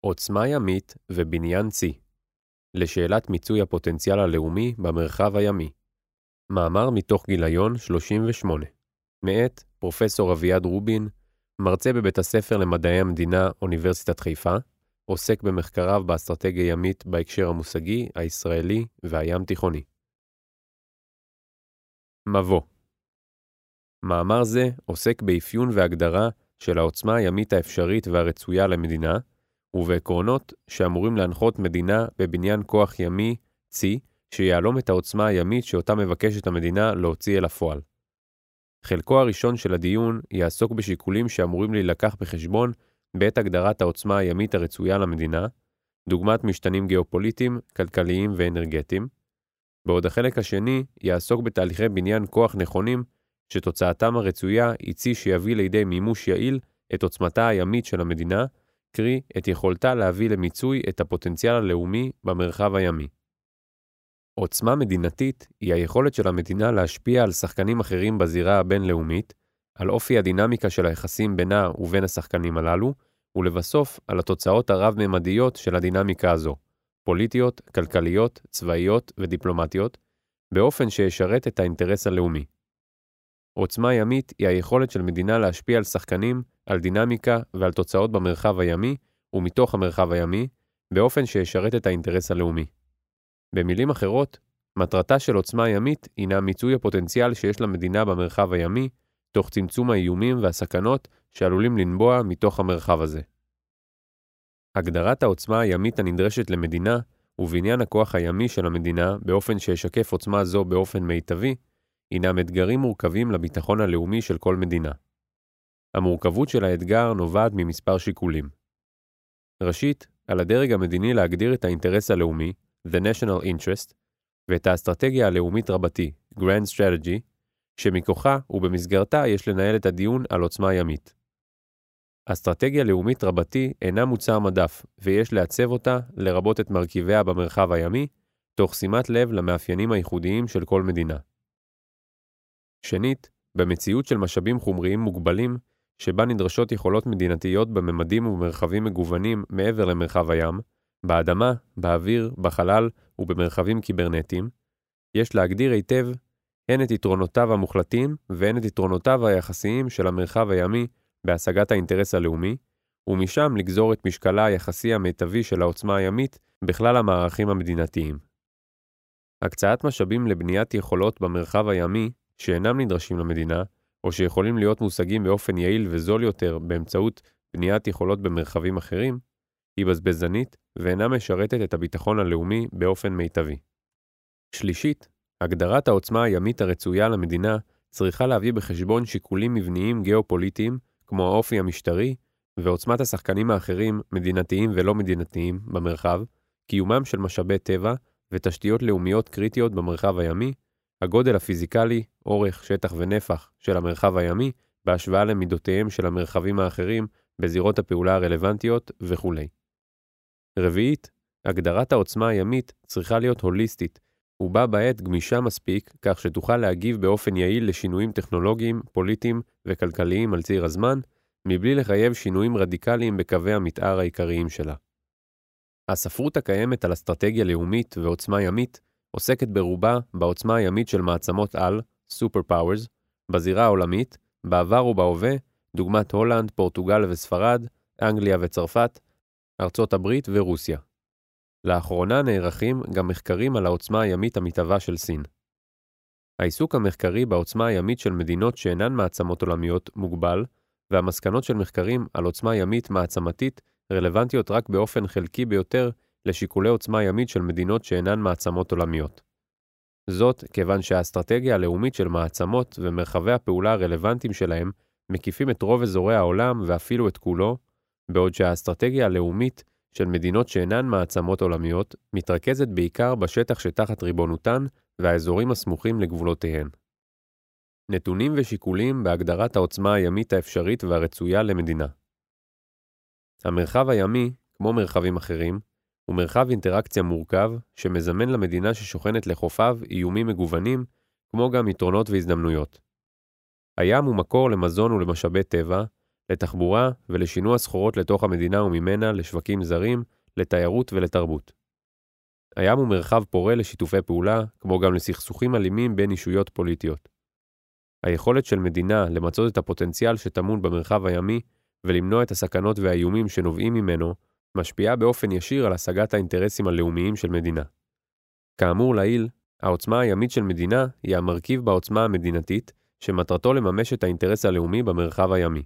עוצמה ימית ובניין צי לשאלת מיצוי הפוטנציאל הלאומי במרחב הימי. מאמר מתוך גיליון 38 מאת פרופסור אביעד רובין, מרצה בבית הספר למדעי המדינה, אוניברסיטת חיפה, עוסק במחקריו באסטרטגיה ימית בהקשר המושגי, הישראלי והים תיכוני. מבוא מאמר זה עוסק באפיון והגדרה של העוצמה הימית האפשרית והרצויה למדינה, ובעקרונות שאמורים להנחות מדינה בבניין כוח ימי, צי, שיהלום את העוצמה הימית שאותה מבקשת המדינה להוציא אל הפועל. חלקו הראשון של הדיון יעסוק בשיקולים שאמורים להילקח בחשבון בעת הגדרת העוצמה הימית הרצויה למדינה, דוגמת משתנים גיאופוליטיים, כלכליים ואנרגטיים, בעוד החלק השני יעסוק בתהליכי בניין כוח נכונים שתוצאתם הרצויה היא צי שיביא לידי מימוש יעיל את עוצמתה הימית של המדינה, קרי, את יכולתה להביא למיצוי את הפוטנציאל הלאומי במרחב הימי. עוצמה מדינתית היא היכולת של המדינה להשפיע על שחקנים אחרים בזירה הבינלאומית, על אופי הדינמיקה של היחסים בינה ובין השחקנים הללו, ולבסוף על התוצאות הרב-ממדיות של הדינמיקה הזו, פוליטיות, כלכליות, צבאיות ודיפלומטיות, באופן שישרת את האינטרס הלאומי. עוצמה ימית היא היכולת של מדינה להשפיע על שחקנים, על דינמיקה ועל תוצאות במרחב הימי ומתוך המרחב הימי, באופן שישרת את האינטרס הלאומי. במילים אחרות, מטרתה של עוצמה ימית הינה מיצוי הפוטנציאל שיש למדינה במרחב הימי, תוך צמצום האיומים והסכנות שעלולים לנבוע מתוך המרחב הזה. הגדרת העוצמה הימית הנדרשת למדינה ובניין הכוח הימי של המדינה באופן שישקף עוצמה זו באופן מיטבי, הינם אתגרים מורכבים לביטחון הלאומי של כל מדינה. המורכבות של האתגר נובעת ממספר שיקולים. ראשית, על הדרג המדיני להגדיר את האינטרס הלאומי, The National Interest, ואת האסטרטגיה הלאומית רבתי, Grand Strategy, שמכוחה ובמסגרתה יש לנהל את הדיון על עוצמה ימית. אסטרטגיה לאומית רבתי אינה מוצר מדף, ויש לעצב אותה, לרבות את מרכיביה במרחב הימי, תוך שימת לב למאפיינים הייחודיים של כל מדינה. שנית, במציאות של משאבים חומריים מוגבלים, שבה נדרשות יכולות מדינתיות בממדים ובמרחבים מגוונים מעבר למרחב הים, באדמה, באוויר, בחלל ובמרחבים קיברנטיים, יש להגדיר היטב הן את יתרונותיו המוחלטים והן את יתרונותיו היחסיים של המרחב הימי בהשגת האינטרס הלאומי, ומשם לגזור את משקלה היחסי המיטבי של העוצמה הימית בכלל המערכים המדינתיים. הקצאת משאבים לבניית יכולות במרחב הימי שאינם נדרשים למדינה, או שיכולים להיות מושגים באופן יעיל וזול יותר באמצעות בניית יכולות במרחבים אחרים, היא בזבזנית ואינה משרתת את הביטחון הלאומי באופן מיטבי. שלישית, הגדרת העוצמה הימית הרצויה למדינה צריכה להביא בחשבון שיקולים מבניים גיאופוליטיים, כמו האופי המשטרי, ועוצמת השחקנים האחרים, מדינתיים ולא מדינתיים, במרחב, קיומם של משאבי טבע ותשתיות לאומיות קריטיות במרחב הימי, הגודל הפיזיקלי, אורך, שטח ונפח של המרחב הימי, בהשוואה למידותיהם של המרחבים האחרים בזירות הפעולה הרלוונטיות וכו'. רביעית, הגדרת העוצמה הימית צריכה להיות הוליסטית, ובה בעת גמישה מספיק, כך שתוכל להגיב באופן יעיל לשינויים טכנולוגיים, פוליטיים וכלכליים על ציר הזמן, מבלי לחייב שינויים רדיקליים בקווי המתאר העיקריים שלה. הספרות הקיימת על אסטרטגיה לאומית ועוצמה ימית עוסקת ברובה בעוצמה הימית של מעצמות על, super powers, בזירה העולמית, בעבר ובהווה, דוגמת הולנד, פורטוגל וספרד, אנגליה וצרפת, ארצות הברית ורוסיה. לאחרונה נערכים גם מחקרים על העוצמה הימית המתהווה של סין. העיסוק המחקרי בעוצמה הימית של מדינות שאינן מעצמות עולמיות מוגבל, והמסקנות של מחקרים על עוצמה ימית מעצמתית רלוונטיות רק באופן חלקי ביותר לשיקולי עוצמה ימית של מדינות שאינן מעצמות עולמיות. זאת כיוון שהאסטרטגיה הלאומית של מעצמות ומרחבי הפעולה הרלוונטיים שלהם מקיפים את רוב אזורי העולם ואפילו את כולו, בעוד שהאסטרטגיה הלאומית של מדינות שאינן מעצמות עולמיות מתרכזת בעיקר בשטח שתחת ריבונותן והאזורים הסמוכים לגבולותיהן. נתונים ושיקולים בהגדרת העוצמה הימית האפשרית והרצויה למדינה. המרחב הימי, כמו מרחבים אחרים, הוא מרחב אינטראקציה מורכב שמזמן למדינה ששוכנת לחופיו איומים מגוונים, כמו גם יתרונות והזדמנויות. הים הוא מקור למזון ולמשאבי טבע, לתחבורה ולשינוע סחורות לתוך המדינה וממנה לשווקים זרים, לתיירות ולתרבות. הים הוא מרחב פורה לשיתופי פעולה, כמו גם לסכסוכים אלימים בין אישויות פוליטיות. היכולת של מדינה למצות את הפוטנציאל שטמון במרחב הימי ולמנוע את הסכנות והאיומים שנובעים ממנו, משפיעה באופן ישיר על השגת האינטרסים הלאומיים של מדינה. כאמור לעיל, העוצמה הימית של מדינה היא המרכיב בעוצמה המדינתית, שמטרתו לממש את האינטרס הלאומי במרחב הימי.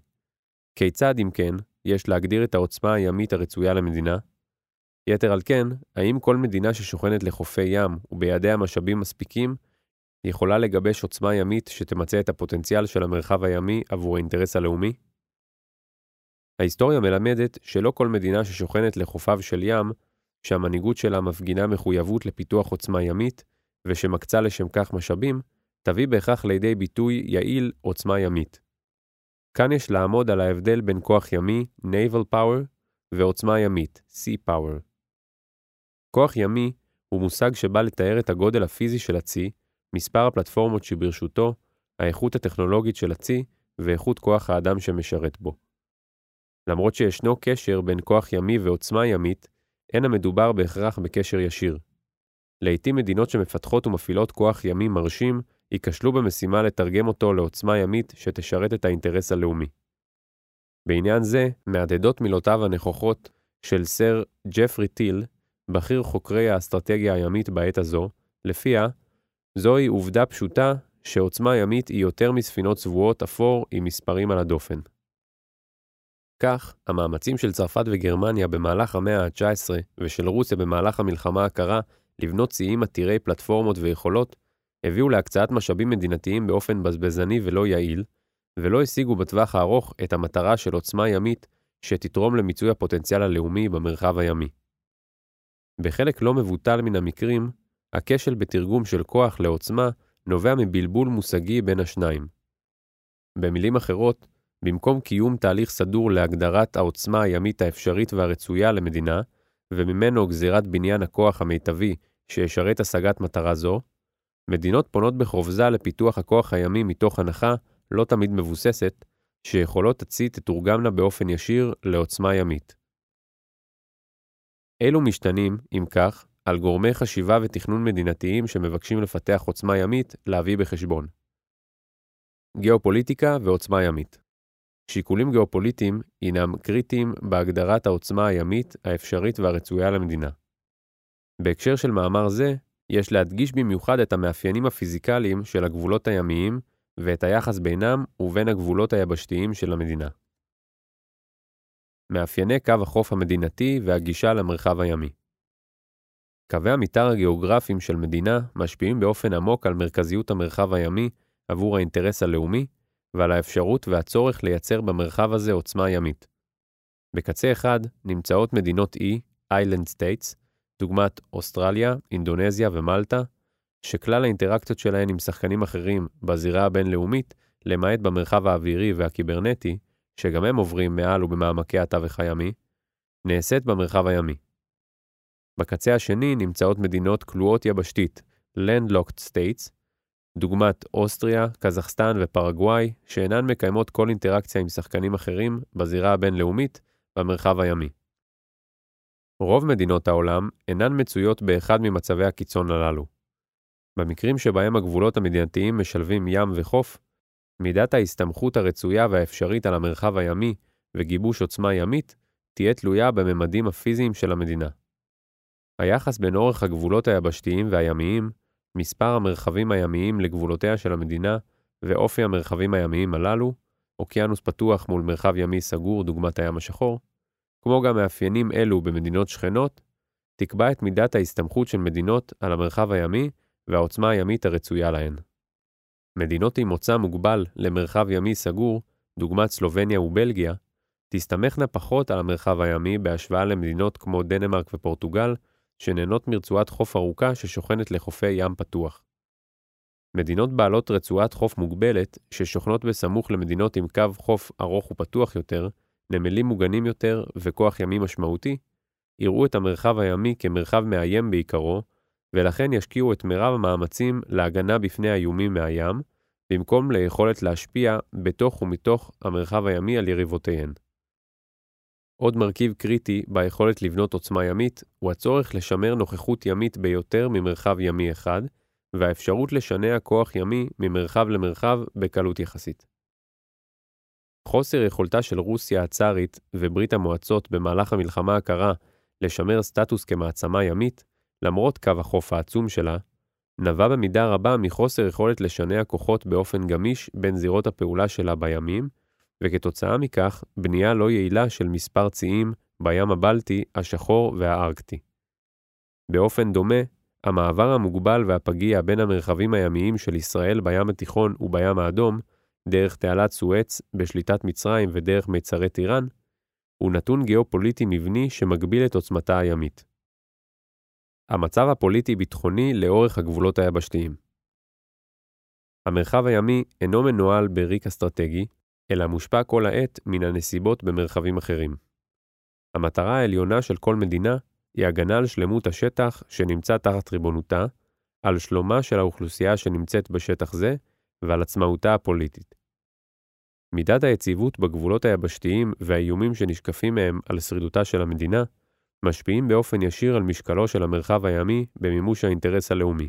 כיצד, אם כן, יש להגדיר את העוצמה הימית הרצויה למדינה? יתר על כן, האם כל מדינה ששוכנת לחופי ים ובידיה משאבים מספיקים, יכולה לגבש עוצמה ימית שתמצה את הפוטנציאל של המרחב הימי עבור האינטרס הלאומי? ההיסטוריה מלמדת שלא כל מדינה ששוכנת לחופיו של ים, שהמנהיגות שלה מפגינה מחויבות לפיתוח עוצמה ימית, ושמקצה לשם כך משאבים, תביא בהכרח לידי ביטוי יעיל עוצמה ימית. כאן יש לעמוד על ההבדל בין כוח ימי, naval power, ועוצמה ימית, sea power. כוח ימי הוא מושג שבא לתאר את הגודל הפיזי של הצי, מספר הפלטפורמות שברשותו, האיכות הטכנולוגית של הצי ואיכות כוח האדם שמשרת בו. למרות שישנו קשר בין כוח ימי ועוצמה ימית, אין המדובר בהכרח בקשר ישיר. לעתים מדינות שמפתחות ומפעילות כוח ימי מרשים, ייכשלו במשימה לתרגם אותו לעוצמה ימית שתשרת את האינטרס הלאומי. בעניין זה, מהדהדות מילותיו הנכוחות של סר ג'פרי טיל, בכיר חוקרי האסטרטגיה הימית בעת הזו, לפיה, זוהי עובדה פשוטה שעוצמה ימית היא יותר מספינות צבועות אפור עם מספרים על הדופן. כך, המאמצים של צרפת וגרמניה במהלך המאה ה-19 ושל רוסיה במהלך המלחמה הקרה לבנות ציים עתירי פלטפורמות ויכולות, הביאו להקצאת משאבים מדינתיים באופן בזבזני ולא יעיל, ולא השיגו בטווח הארוך את המטרה של עוצמה ימית שתתרום למיצוי הפוטנציאל הלאומי במרחב הימי. בחלק לא מבוטל מן המקרים, הכשל בתרגום של כוח לעוצמה נובע מבלבול מושגי בין השניים. במילים אחרות, במקום קיום תהליך סדור להגדרת העוצמה הימית האפשרית והרצויה למדינה, וממנו גזירת בניין הכוח המיטבי שישרת השגת מטרה זו, מדינות פונות בחופזה לפיתוח הכוח הימי מתוך הנחה, לא תמיד מבוססת, שיכולות הצי תתורגמנה באופן ישיר לעוצמה ימית. אלו משתנים, אם כך, על גורמי חשיבה ותכנון מדינתיים שמבקשים לפתח עוצמה ימית להביא בחשבון. גיאופוליטיקה ועוצמה ימית שיקולים גיאופוליטיים הינם קריטיים בהגדרת העוצמה הימית האפשרית והרצויה למדינה. בהקשר של מאמר זה, יש להדגיש במיוחד את המאפיינים הפיזיקליים של הגבולות הימיים ואת היחס בינם ובין הגבולות היבשתיים של המדינה. מאפייני קו החוף המדינתי והגישה למרחב הימי. קווי המתאר הגיאוגרפיים של מדינה משפיעים באופן עמוק על מרכזיות המרחב הימי עבור האינטרס הלאומי ועל האפשרות והצורך לייצר במרחב הזה עוצמה ימית. בקצה אחד נמצאות מדינות אי, Island States, דוגמת אוסטרליה, אינדונזיה ומלטה, שכלל האינטראקציות שלהן עם שחקנים אחרים בזירה הבינלאומית, למעט במרחב האווירי והקיברנטי, שגם הם עוברים מעל ובמעמקי התווך הימי, נעשית במרחב הימי. בקצה השני נמצאות מדינות כלואות יבשתית, Landlocked States, דוגמת אוסטריה, קזחסטן ופרגוואי, שאינן מקיימות כל אינטראקציה עם שחקנים אחרים בזירה הבינלאומית במרחב הימי. רוב מדינות העולם אינן מצויות באחד ממצבי הקיצון הללו. במקרים שבהם הגבולות המדינתיים משלבים ים וחוף, מידת ההסתמכות הרצויה והאפשרית על המרחב הימי וגיבוש עוצמה ימית תהיה תלויה בממדים הפיזיים של המדינה. היחס בין אורך הגבולות היבשתיים והימיים, מספר המרחבים הימיים לגבולותיה של המדינה ואופי המרחבים הימיים הללו, אוקיינוס פתוח מול מרחב ימי סגור דוגמת הים השחור, כמו גם מאפיינים אלו במדינות שכנות, תקבע את מידת ההסתמכות של מדינות על המרחב הימי והעוצמה הימית הרצויה להן. מדינות עם מוצא מוגבל למרחב ימי סגור, דוגמת סלובניה ובלגיה, תסתמכנה פחות על המרחב הימי בהשוואה למדינות כמו דנמרק ופורטוגל, שנהנות מרצועת חוף ארוכה ששוכנת לחופי ים פתוח. מדינות בעלות רצועת חוף מוגבלת, ששוכנות בסמוך למדינות עם קו חוף ארוך ופתוח יותר, נמלים מוגנים יותר וכוח ימי משמעותי, יראו את המרחב הימי כמרחב מאיים בעיקרו, ולכן ישקיעו את מירב המאמצים להגנה בפני האיומים מהים, במקום ליכולת להשפיע בתוך ומתוך המרחב הימי על יריבותיהן. עוד מרכיב קריטי ביכולת לבנות עוצמה ימית הוא הצורך לשמר נוכחות ימית ביותר ממרחב ימי אחד, והאפשרות לשנע כוח ימי ממרחב למרחב בקלות יחסית. חוסר יכולתה של רוסיה הצארית וברית המועצות במהלך המלחמה הקרה לשמר סטטוס כמעצמה ימית, למרות קו החוף העצום שלה, נבע במידה רבה מחוסר יכולת לשנע כוחות באופן גמיש בין זירות הפעולה שלה בימים, וכתוצאה מכך, בנייה לא יעילה של מספר ציים בים הבלטי, השחור והארקטי. באופן דומה, המעבר המוגבל והפגיע בין המרחבים הימיים של ישראל בים התיכון ובים האדום, דרך תעלת סואץ בשליטת מצרים ודרך מיצרי טיראן, הוא נתון גיאופוליטי מבני שמגביל את עוצמתה הימית. המצב הפוליטי-ביטחוני לאורך הגבולות היבשתיים. המרחב הימי אינו מנוהל בריק אסטרטגי, אלא מושפע כל העת מן הנסיבות במרחבים אחרים. המטרה העליונה של כל מדינה היא הגנה על שלמות השטח שנמצא תחת ריבונותה, על שלומה של האוכלוסייה שנמצאת בשטח זה ועל עצמאותה הפוליטית. מידת היציבות בגבולות היבשתיים והאיומים שנשקפים מהם על שרידותה של המדינה, משפיעים באופן ישיר על משקלו של המרחב הימי במימוש האינטרס הלאומי.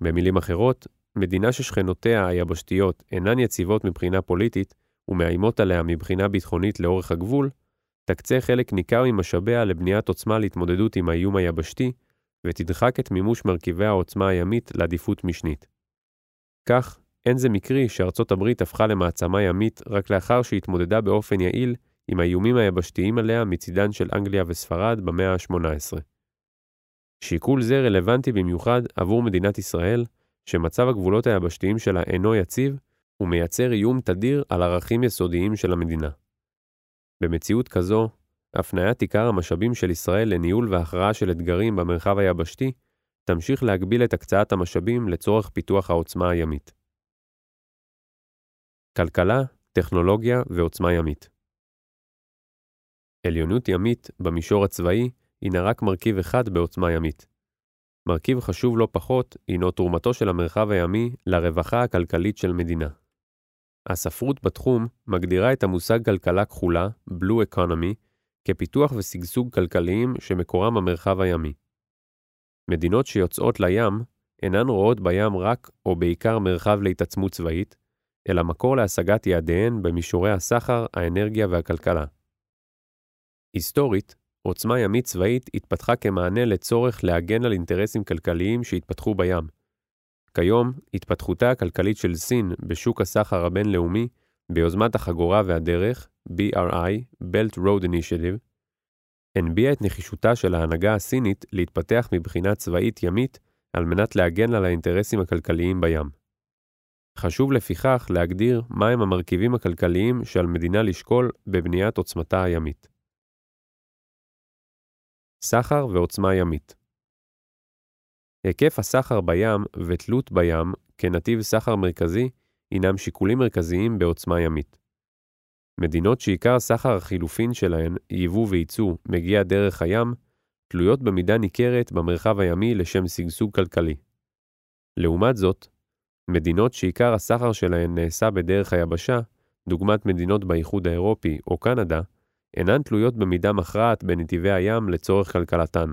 במילים אחרות, מדינה ששכנותיה היבשתיות אינן יציבות מבחינה פוליטית ומאיימות עליה מבחינה ביטחונית לאורך הגבול, תקצה חלק ניכר ממשאביה לבניית עוצמה להתמודדות עם האיום היבשתי, ותדחק את מימוש מרכיבי העוצמה הימית לעדיפות משנית. כך, אין זה מקרי שארצות הברית הפכה למעצמה ימית רק לאחר שהתמודדה באופן יעיל עם האיומים היבשתיים עליה מצידן של אנגליה וספרד במאה ה-18. שיקול זה רלוונטי במיוחד עבור מדינת ישראל, שמצב הגבולות היבשתיים שלה אינו יציב, ומייצר איום תדיר על ערכים יסודיים של המדינה. במציאות כזו, הפניית עיקר המשאבים של ישראל לניהול והכרעה של אתגרים במרחב היבשתי, תמשיך להגביל את הקצאת המשאבים לצורך פיתוח העוצמה הימית. כלכלה, טכנולוגיה ועוצמה ימית עליונות ימית במישור הצבאי הינה רק מרכיב אחד בעוצמה ימית. מרכיב חשוב לא פחות הינו תרומתו של המרחב הימי לרווחה הכלכלית של מדינה. הספרות בתחום מגדירה את המושג כלכלה כחולה, Blue Economy, כפיתוח ושגשוג כלכליים שמקורם במרחב הימי. מדינות שיוצאות לים אינן רואות בים רק או בעיקר מרחב להתעצמות צבאית, אלא מקור להשגת יעדיהן במישורי הסחר, האנרגיה והכלכלה. היסטורית, עוצמה ימית צבאית התפתחה כמענה לצורך להגן על אינטרסים כלכליים שהתפתחו בים. כיום, התפתחותה הכלכלית של סין בשוק הסחר הבינלאומי, ביוזמת החגורה והדרך, BRI, Belt Road Initiative, הנביע את נחישותה של ההנהגה הסינית להתפתח מבחינה צבאית ימית על מנת להגן על האינטרסים הכלכליים בים. חשוב לפיכך להגדיר מהם המרכיבים הכלכליים שעל מדינה לשקול בבניית עוצמתה הימית. סחר ועוצמה ימית היקף הסחר בים ותלות בים כנתיב סחר מרכזי הינם שיקולים מרכזיים בעוצמה ימית. מדינות שעיקר סחר החילופין שלהן, ייבוא וייצוא, מגיע דרך הים, תלויות במידה ניכרת במרחב הימי לשם שגשוג כלכלי. לעומת זאת, מדינות שעיקר הסחר שלהן נעשה בדרך היבשה, דוגמת מדינות באיחוד האירופי או קנדה, אינן תלויות במידה מכרעת בנתיבי הים לצורך כלכלתן.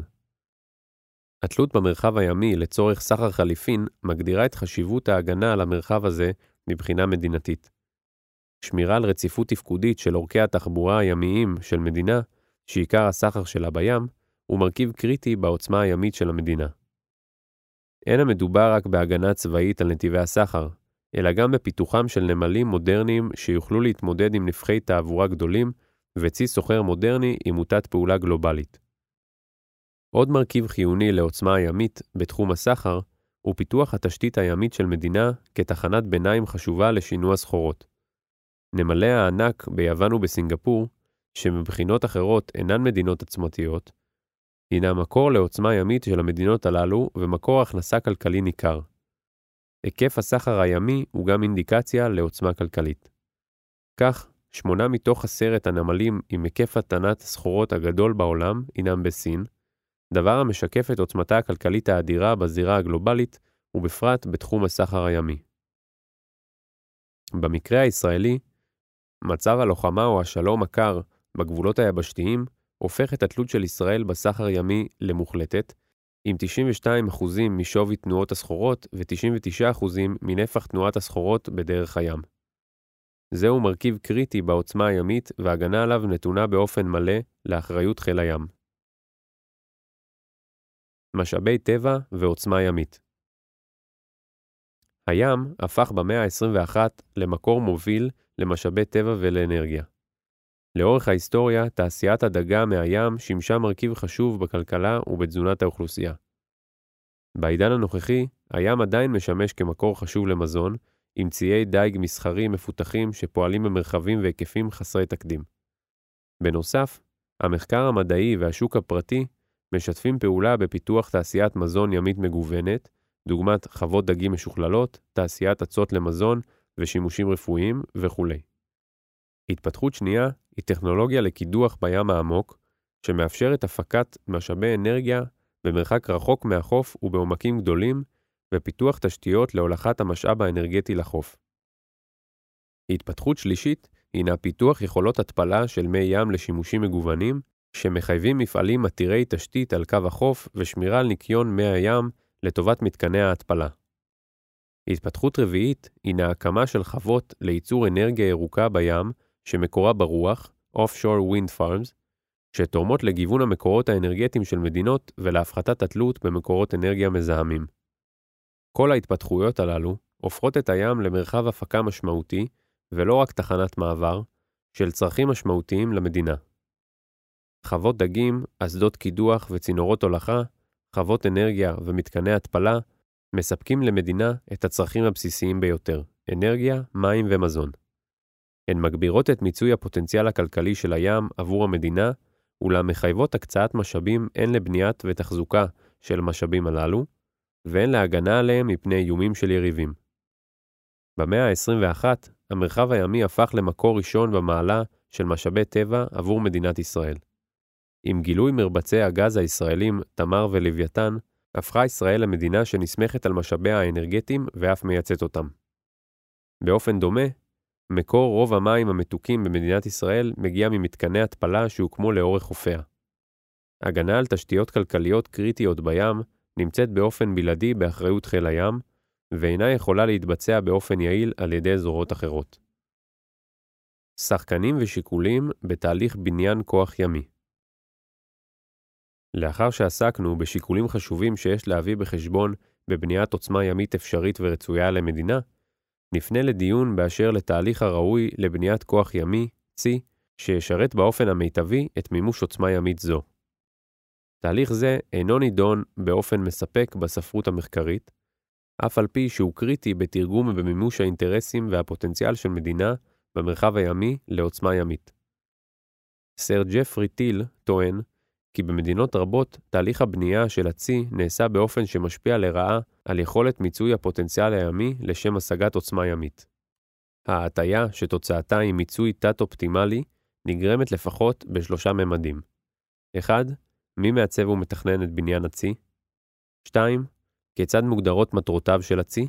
התלות במרחב הימי לצורך סחר חליפין מגדירה את חשיבות ההגנה על המרחב הזה מבחינה מדינתית. שמירה על רציפות תפקודית של עורקי התחבורה הימיים של מדינה, שעיקר הסחר שלה בים, הוא מרכיב קריטי בעוצמה הימית של המדינה. אין המדובר רק בהגנה צבאית על נתיבי הסחר, אלא גם בפיתוחם של נמלים מודרניים שיוכלו להתמודד עם נפחי תעבורה גדולים וצי סוחר מודרני עם מוטת פעולה גלובלית. עוד מרכיב חיוני לעוצמה הימית בתחום הסחר הוא פיתוח התשתית הימית של מדינה כתחנת ביניים חשובה לשינוע סחורות. נמלי הענק ביוון ובסינגפור, שמבחינות אחרות אינן מדינות עצמתיות, הינה מקור לעוצמה ימית של המדינות הללו ומקור הכנסה כלכלי ניכר. היקף הסחר הימי הוא גם אינדיקציה לעוצמה כלכלית. כך, שמונה מתוך עשרת הנמלים עם היקף הטענת הסחורות הגדול בעולם הינם בסין, דבר המשקף את עוצמתה הכלכלית האדירה בזירה הגלובלית, ובפרט בתחום הסחר הימי. במקרה הישראלי, מצב הלוחמה או השלום הקר בגבולות היבשתיים הופך את התלות של ישראל בסחר ימי למוחלטת, עם 92% משווי תנועות הסחורות ו-99% מנפח תנועת הסחורות בדרך הים. זהו מרכיב קריטי בעוצמה הימית והגנה עליו נתונה באופן מלא לאחריות חיל הים. משאבי טבע ועוצמה ימית הים הפך במאה ה-21 למקור מוביל למשאבי טבע ולאנרגיה. לאורך ההיסטוריה, תעשיית הדגה מהים שימשה מרכיב חשוב בכלכלה ובתזונת האוכלוסייה. בעידן הנוכחי, הים עדיין משמש כמקור חשוב למזון, עם ציי דיג מסחרי מפותחים שפועלים במרחבים והיקפים חסרי תקדים. בנוסף, המחקר המדעי והשוק הפרטי משתפים פעולה בפיתוח תעשיית מזון ימית מגוונת, דוגמת חוות דגים משוכללות, תעשיית אצות למזון ושימושים רפואיים וכו'. התפתחות שנייה היא טכנולוגיה לקידוח בים העמוק, שמאפשרת הפקת משאבי אנרגיה במרחק רחוק מהחוף ובעומקים גדולים, ופיתוח תשתיות להולכת המשאב האנרגטי לחוף. התפתחות שלישית הינה פיתוח יכולות התפלה של מי ים לשימושים מגוונים, שמחייבים מפעלים עתירי תשתית על קו החוף ושמירה על ניקיון מי הים לטובת מתקני ההתפלה. התפתחות רביעית הינה הקמה של חוות לייצור אנרגיה ירוקה בים, שמקורה ברוח, Offshore Wind Farms, שתורמות לגיוון המקורות האנרגטיים של מדינות ולהפחתת התלות במקורות אנרגיה מזהמים. כל ההתפתחויות הללו הופכות את הים למרחב הפקה משמעותי, ולא רק תחנת מעבר, של צרכים משמעותיים למדינה. חוות דגים, אסדות קידוח וצינורות הולכה, חוות אנרגיה ומתקני התפלה, מספקים למדינה את הצרכים הבסיסיים ביותר, אנרגיה, מים ומזון. הן מגבירות את מיצוי הפוטנציאל הכלכלי של הים עבור המדינה, אולם מחייבות הקצאת משאבים הן לבניית ותחזוקה של המשאבים הללו, והן להגנה עליהם מפני איומים של יריבים. במאה ה-21, המרחב הימי הפך למקור ראשון במעלה של משאבי טבע עבור מדינת ישראל. עם גילוי מרבצי הגז הישראלים, תמר ולוויתן, הפכה ישראל למדינה שנסמכת על משאביה האנרגטיים ואף מייצאת אותם. באופן דומה, מקור רוב המים המתוקים במדינת ישראל מגיע ממתקני התפלה שהוקמו לאורך חופיה. הגנה על תשתיות כלכליות קריטיות בים נמצאת באופן בלעדי באחריות חיל הים, ואינה יכולה להתבצע באופן יעיל על ידי זרועות אחרות. שחקנים ושיקולים בתהליך בניין כוח ימי לאחר שעסקנו בשיקולים חשובים שיש להביא בחשבון בבניית עוצמה ימית אפשרית ורצויה למדינה, נפנה לדיון באשר לתהליך הראוי לבניית כוח ימי, צי, שישרת באופן המיטבי את מימוש עוצמה ימית זו. תהליך זה אינו נידון באופן מספק בספרות המחקרית, אף על פי שהוא קריטי בתרגום ובמימוש האינטרסים והפוטנציאל של מדינה במרחב הימי לעוצמה ימית. סר ג'פרי טיל טוען כי במדינות רבות תהליך הבנייה של הצי נעשה באופן שמשפיע לרעה על יכולת מיצוי הפוטנציאל הימי לשם השגת עוצמה ימית. ההטיה שתוצאתה היא מיצוי תת-אופטימלי נגרמת לפחות בשלושה ממדים 1. מי מעצב ומתכנן את בניין הצי? 2. כיצד מוגדרות מטרותיו של הצי?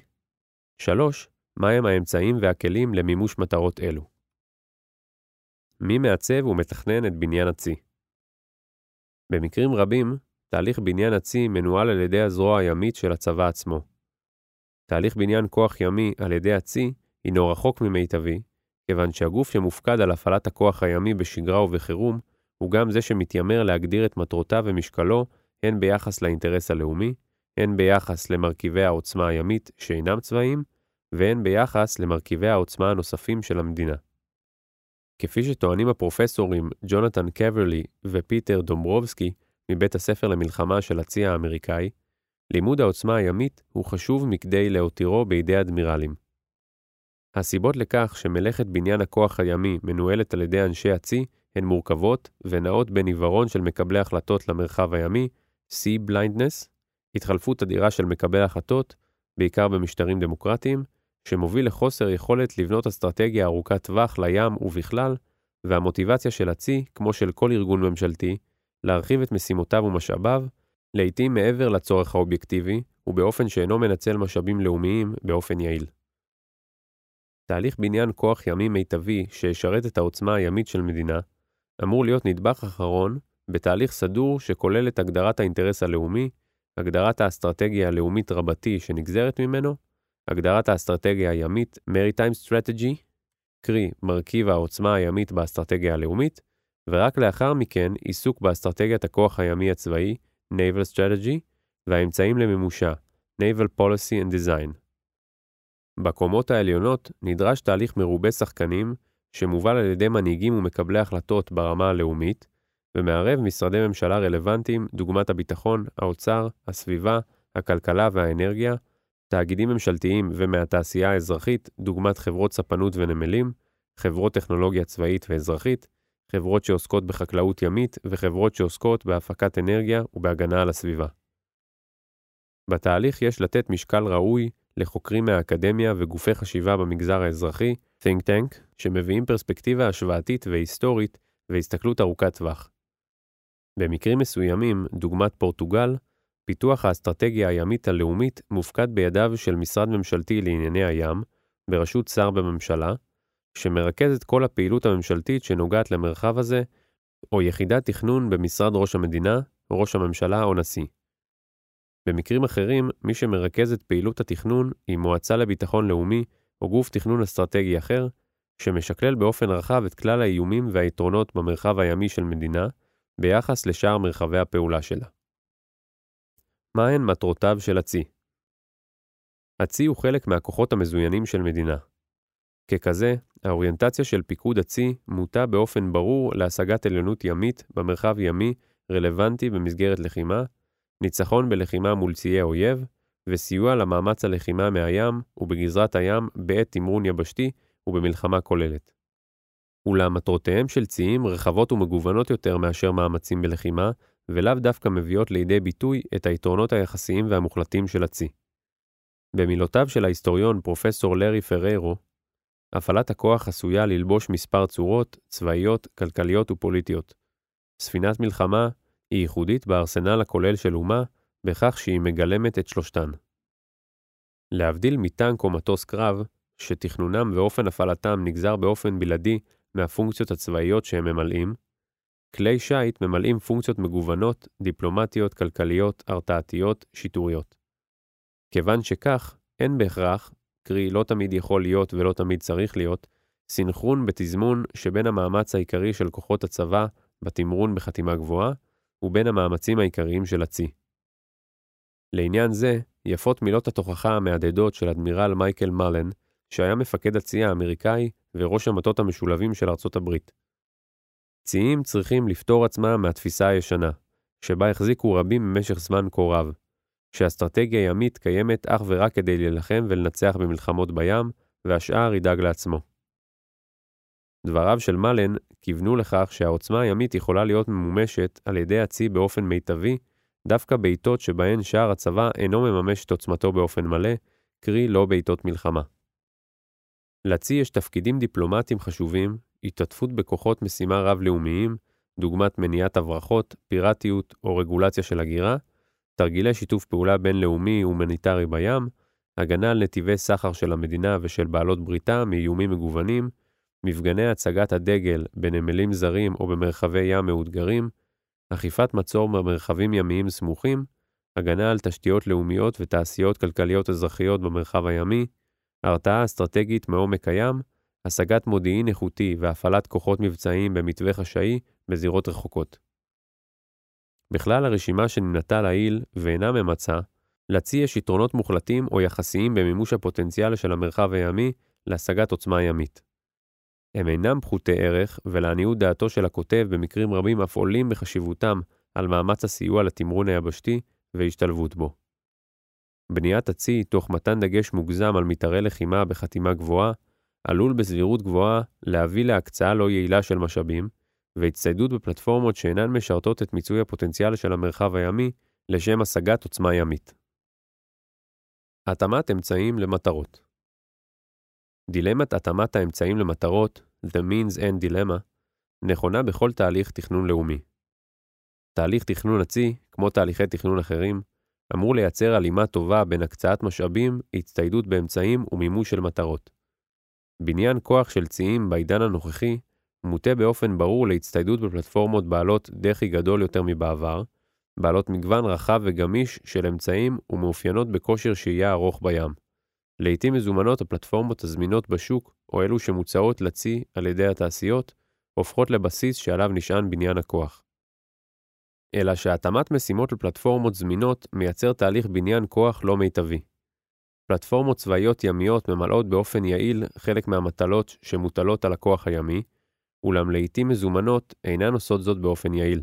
3. מהם האמצעים והכלים למימוש מטרות אלו? מי מעצב ומתכנן את בניין הצי? במקרים רבים, תהליך בניין הצי מנוהל על ידי הזרוע הימית של הצבא עצמו. תהליך בניין כוח ימי על ידי הצי הינו רחוק ממיטבי, כיוון שהגוף שמופקד על הפעלת הכוח הימי בשגרה ובחירום, הוא גם זה שמתיימר להגדיר את מטרותיו ומשקלו, הן ביחס לאינטרס הלאומי, הן ביחס למרכיבי העוצמה הימית שאינם צבאיים, והן ביחס למרכיבי העוצמה הנוספים של המדינה. כפי שטוענים הפרופסורים ג'ונתן קברלי ופיטר דומברובסקי מבית הספר למלחמה של הצי האמריקאי, לימוד העוצמה הימית הוא חשוב מכדי להותירו בידי אדמירלים. הסיבות לכך שמלאכת בניין הכוח הימי מנוהלת על ידי אנשי הצי הן מורכבות ונעות בין עיוורון של מקבלי החלטות למרחב הימי, Sea Blindness, התחלפות אדירה של מקבלי החלטות, בעיקר במשטרים דמוקרטיים, שמוביל לחוסר יכולת לבנות אסטרטגיה ארוכת טווח לים ובכלל, והמוטיבציה של הצי, כמו של כל ארגון ממשלתי, להרחיב את משימותיו ומשאביו, לעתים מעבר לצורך האובייקטיבי, ובאופן שאינו מנצל משאבים לאומיים באופן יעיל. תהליך בניין כוח ימי מיטבי שישרת את העוצמה הימית של מדינה, אמור להיות נדבך אחרון בתהליך סדור שכולל את הגדרת האינטרס הלאומי, הגדרת האסטרטגיה הלאומית רבתי שנגזרת ממנו, הגדרת האסטרטגיה הימית Maritime Strategy, קרי מרכיב העוצמה הימית באסטרטגיה הלאומית, ורק לאחר מכן עיסוק באסטרטגיית הכוח הימי הצבאי, Naval Strategy, והאמצעים למימושה, Naval Policy and Design. בקומות העליונות נדרש תהליך מרובה שחקנים שמובל על ידי מנהיגים ומקבלי החלטות ברמה הלאומית, ומערב משרדי ממשלה רלוונטיים דוגמת הביטחון, האוצר, הסביבה, הכלכלה והאנרגיה, תאגידים ממשלתיים ומהתעשייה האזרחית דוגמת חברות ספנות ונמלים, חברות טכנולוגיה צבאית ואזרחית, חברות שעוסקות בחקלאות ימית וחברות שעוסקות בהפקת אנרגיה ובהגנה על הסביבה. בתהליך יש לתת משקל ראוי לחוקרים מהאקדמיה וגופי חשיבה במגזר האזרחי, think tank, שמביאים פרספקטיבה השוואתית והיסטורית והסתכלות ארוכת טווח. במקרים מסוימים, דוגמת פורטוגל, פיתוח האסטרטגיה הימית הלאומית מופקד בידיו של משרד ממשלתי לענייני הים, בראשות שר בממשלה, שמרכז את כל הפעילות הממשלתית שנוגעת למרחב הזה, או יחידת תכנון במשרד ראש המדינה, ראש הממשלה או נשיא. במקרים אחרים, מי שמרכז את פעילות התכנון היא מועצה לביטחון לאומי או גוף תכנון אסטרטגי אחר, שמשקלל באופן רחב את כלל האיומים והיתרונות במרחב הימי של מדינה, ביחס לשאר מרחבי הפעולה שלה. מהן מטרותיו של הצי? הצי הוא חלק מהכוחות המזוינים של מדינה. ככזה, האוריינטציה של פיקוד הצי מוטה באופן ברור להשגת עליונות ימית במרחב ימי רלוונטי במסגרת לחימה, ניצחון בלחימה מול ציי אויב, וסיוע למאמץ הלחימה מהים ובגזרת הים בעת תמרון יבשתי ובמלחמה כוללת. אולם מטרותיהם של ציים רחבות ומגוונות יותר מאשר מאמצים בלחימה, ולאו דווקא מביאות לידי ביטוי את היתרונות היחסיים והמוחלטים של הצי. במילותיו של ההיסטוריון פרופסור לארי פריירו, הפעלת הכוח עשויה ללבוש מספר צורות, צבאיות, כלכליות ופוליטיות. ספינת מלחמה היא ייחודית בארסנל הכולל של אומה, בכך שהיא מגלמת את שלושתן. להבדיל מטנק או מטוס קרב, שתכנונם ואופן הפעלתם נגזר באופן בלעדי מהפונקציות הצבאיות שהם ממלאים, כלי שיט ממלאים פונקציות מגוונות, דיפלומטיות, כלכליות, הרתעתיות, שיטוריות. כיוון שכך, אין בהכרח, קרי לא תמיד יכול להיות ולא תמיד צריך להיות, סינכרון בתזמון שבין המאמץ העיקרי של כוחות הצבא בתמרון בחתימה גבוהה, ובין המאמצים העיקריים של הצי. לעניין זה, יפות מילות התוכחה המהדהדות של אדמירל מייקל מלן, שהיה מפקד הצי האמריקאי וראש המטות המשולבים של ארצות הברית. ציים צריכים לפתור עצמם מהתפיסה הישנה, שבה החזיקו רבים במשך זמן כה רב, שאסטרטגיה ימית קיימת אך ורק כדי להילחם ולנצח במלחמות בים, והשאר ידאג לעצמו. דבריו של מלן כיוונו לכך שהעוצמה הימית יכולה להיות ממומשת על ידי הצי באופן מיטבי, דווקא בעיתות שבהן שער הצבא אינו מממש את עוצמתו באופן מלא, קרי לא בעיתות מלחמה. לצי יש תפקידים דיפלומטיים חשובים, התעטפות בכוחות משימה רב-לאומיים, דוגמת מניעת הברחות, פיראטיות או רגולציה של הגירה, תרגילי שיתוף פעולה בינלאומי הומניטרי בים, הגנה על נתיבי סחר של המדינה ושל בעלות בריתה מאיומים מגוונים, מפגני הצגת הדגל בנמלים זרים או במרחבי ים מאותגרים, אכיפת מצור במרחבים ימיים סמוכים, הגנה על תשתיות לאומיות ותעשיות כלכליות אזרחיות במרחב הימי, הרתעה אסטרטגית מעומק הים, השגת מודיעין איכותי והפעלת כוחות מבצעיים במתווה חשאי בזירות רחוקות. בכלל הרשימה שנמנתה לעיל ואינה ממצה, לצי יש יתרונות מוחלטים או יחסיים במימוש הפוטנציאל של המרחב הימי להשגת עוצמה ימית. הם אינם פחותי ערך, ולעניות דעתו של הכותב במקרים רבים אף עולים בחשיבותם על מאמץ הסיוע לתמרון היבשתי והשתלבות בו. בניית הצי, תוך מתן דגש מוגזם על מתארי לחימה בחתימה גבוהה, עלול בסבירות גבוהה להביא להקצאה לא יעילה של משאבים, והצטיידות בפלטפורמות שאינן משרתות את מיצוי הפוטנציאל של המרחב הימי לשם השגת עוצמה ימית. התאמת אמצעים למטרות דילמת התאמת האמצעים למטרות, The means and dilemma, נכונה בכל תהליך תכנון לאומי. תהליך תכנון הצי, כמו תהליכי תכנון אחרים, אמור לייצר הלימה טובה בין הקצאת משאבים, הצטיידות באמצעים ומימוש של מטרות. בניין כוח של ציים בעידן הנוכחי מוטה באופן ברור להצטיידות בפלטפורמות בעלות דחי גדול יותר מבעבר, בעלות מגוון רחב וגמיש של אמצעים ומאופיינות בכושר שהייה ארוך בים. לעתים מזומנות הפלטפורמות הזמינות בשוק, או אלו שמוצעות לצי על ידי התעשיות, הופכות לבסיס שעליו נשען בניין הכוח. אלא שהתאמת משימות לפלטפורמות זמינות מייצר תהליך בניין כוח לא מיטבי. פלטפורמות צבאיות ימיות ממלאות באופן יעיל חלק מהמטלות שמוטלות על הכוח הימי, אולם לעיתים מזומנות אינן עושות זאת באופן יעיל.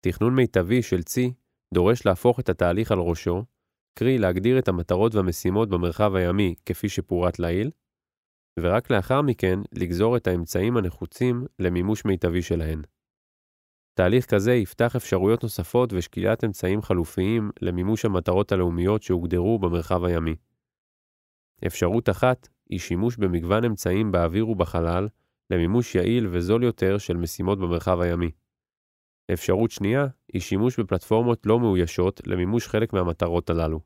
תכנון מיטבי של צי דורש להפוך את התהליך על ראשו, קרי להגדיר את המטרות והמשימות במרחב הימי כפי שפורט לעיל, ורק לאחר מכן לגזור את האמצעים הנחוצים למימוש מיטבי שלהן. תהליך כזה יפתח אפשרויות נוספות ושקילת אמצעים חלופיים למימוש המטרות הלאומיות שהוגדרו במרחב הימי. אפשרות אחת היא שימוש במגוון אמצעים באוויר ובחלל למימוש יעיל וזול יותר של משימות במרחב הימי. אפשרות שנייה היא שימוש בפלטפורמות לא מאוישות למימוש חלק מהמטרות הללו.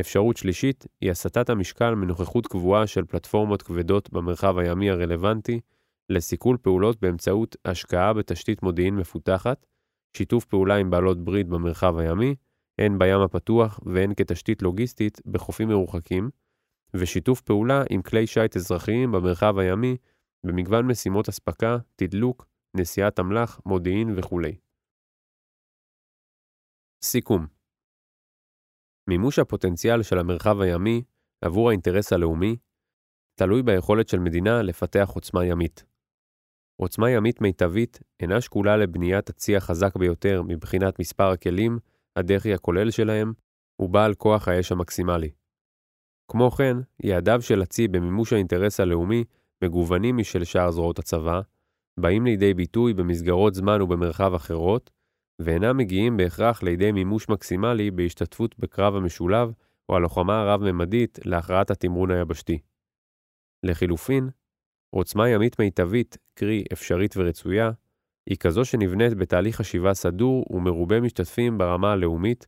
אפשרות שלישית היא הסטת המשקל מנוכחות קבועה של פלטפורמות כבדות במרחב הימי הרלוונטי לסיכול פעולות באמצעות השקעה בתשתית מודיעין מפותחת, שיתוף פעולה עם בעלות ברית במרחב הימי, הן בים הפתוח והן כתשתית לוגיסטית בחופים מרוחקים, ושיתוף פעולה עם כלי שיט אזרחיים במרחב הימי במגוון משימות אספקה, תדלוק, נשיאת אמל"ח, מודיעין וכו'. סיכום מימוש הפוטנציאל של המרחב הימי עבור האינטרס הלאומי תלוי ביכולת של מדינה לפתח עוצמה ימית. עוצמה ימית מיטבית אינה שקולה לבניית הצי החזק ביותר מבחינת מספר הכלים, הדחי הכולל שלהם, ובעל כוח האש המקסימלי. כמו כן, יעדיו של הצי במימוש האינטרס הלאומי מגוונים משל שאר זרועות הצבא, באים לידי ביטוי במסגרות זמן ובמרחב אחרות, ואינם מגיעים בהכרח לידי מימוש מקסימלי בהשתתפות בקרב המשולב או הלוחמה הרב-ממדית להכרעת התמרון היבשתי. לחילופין, עוצמה ימית מיטבית, קרי אפשרית ורצויה, היא כזו שנבנית בתהליך חשיבה סדור ומרובה משתתפים ברמה הלאומית,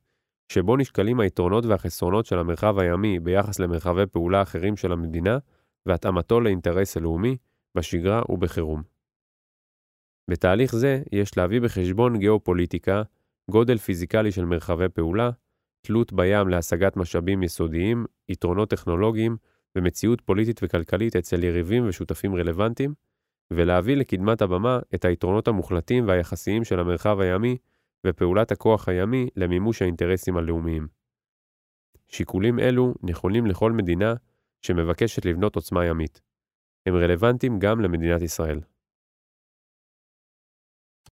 שבו נשקלים היתרונות והחסרונות של המרחב הימי ביחס למרחבי פעולה אחרים של המדינה, והתאמתו לאינטרס הלאומי, בשגרה ובחירום. בתהליך זה יש להביא בחשבון גיאופוליטיקה, גודל פיזיקלי של מרחבי פעולה, תלות בים להשגת משאבים יסודיים, יתרונות טכנולוגיים ומציאות פוליטית וכלכלית אצל יריבים ושותפים רלוונטיים, ולהביא לקדמת הבמה את היתרונות המוחלטים והיחסיים של המרחב הימי ופעולת הכוח הימי למימוש האינטרסים הלאומיים. שיקולים אלו נכונים לכל מדינה שמבקשת לבנות עוצמה ימית. הם רלוונטיים גם למדינת ישראל.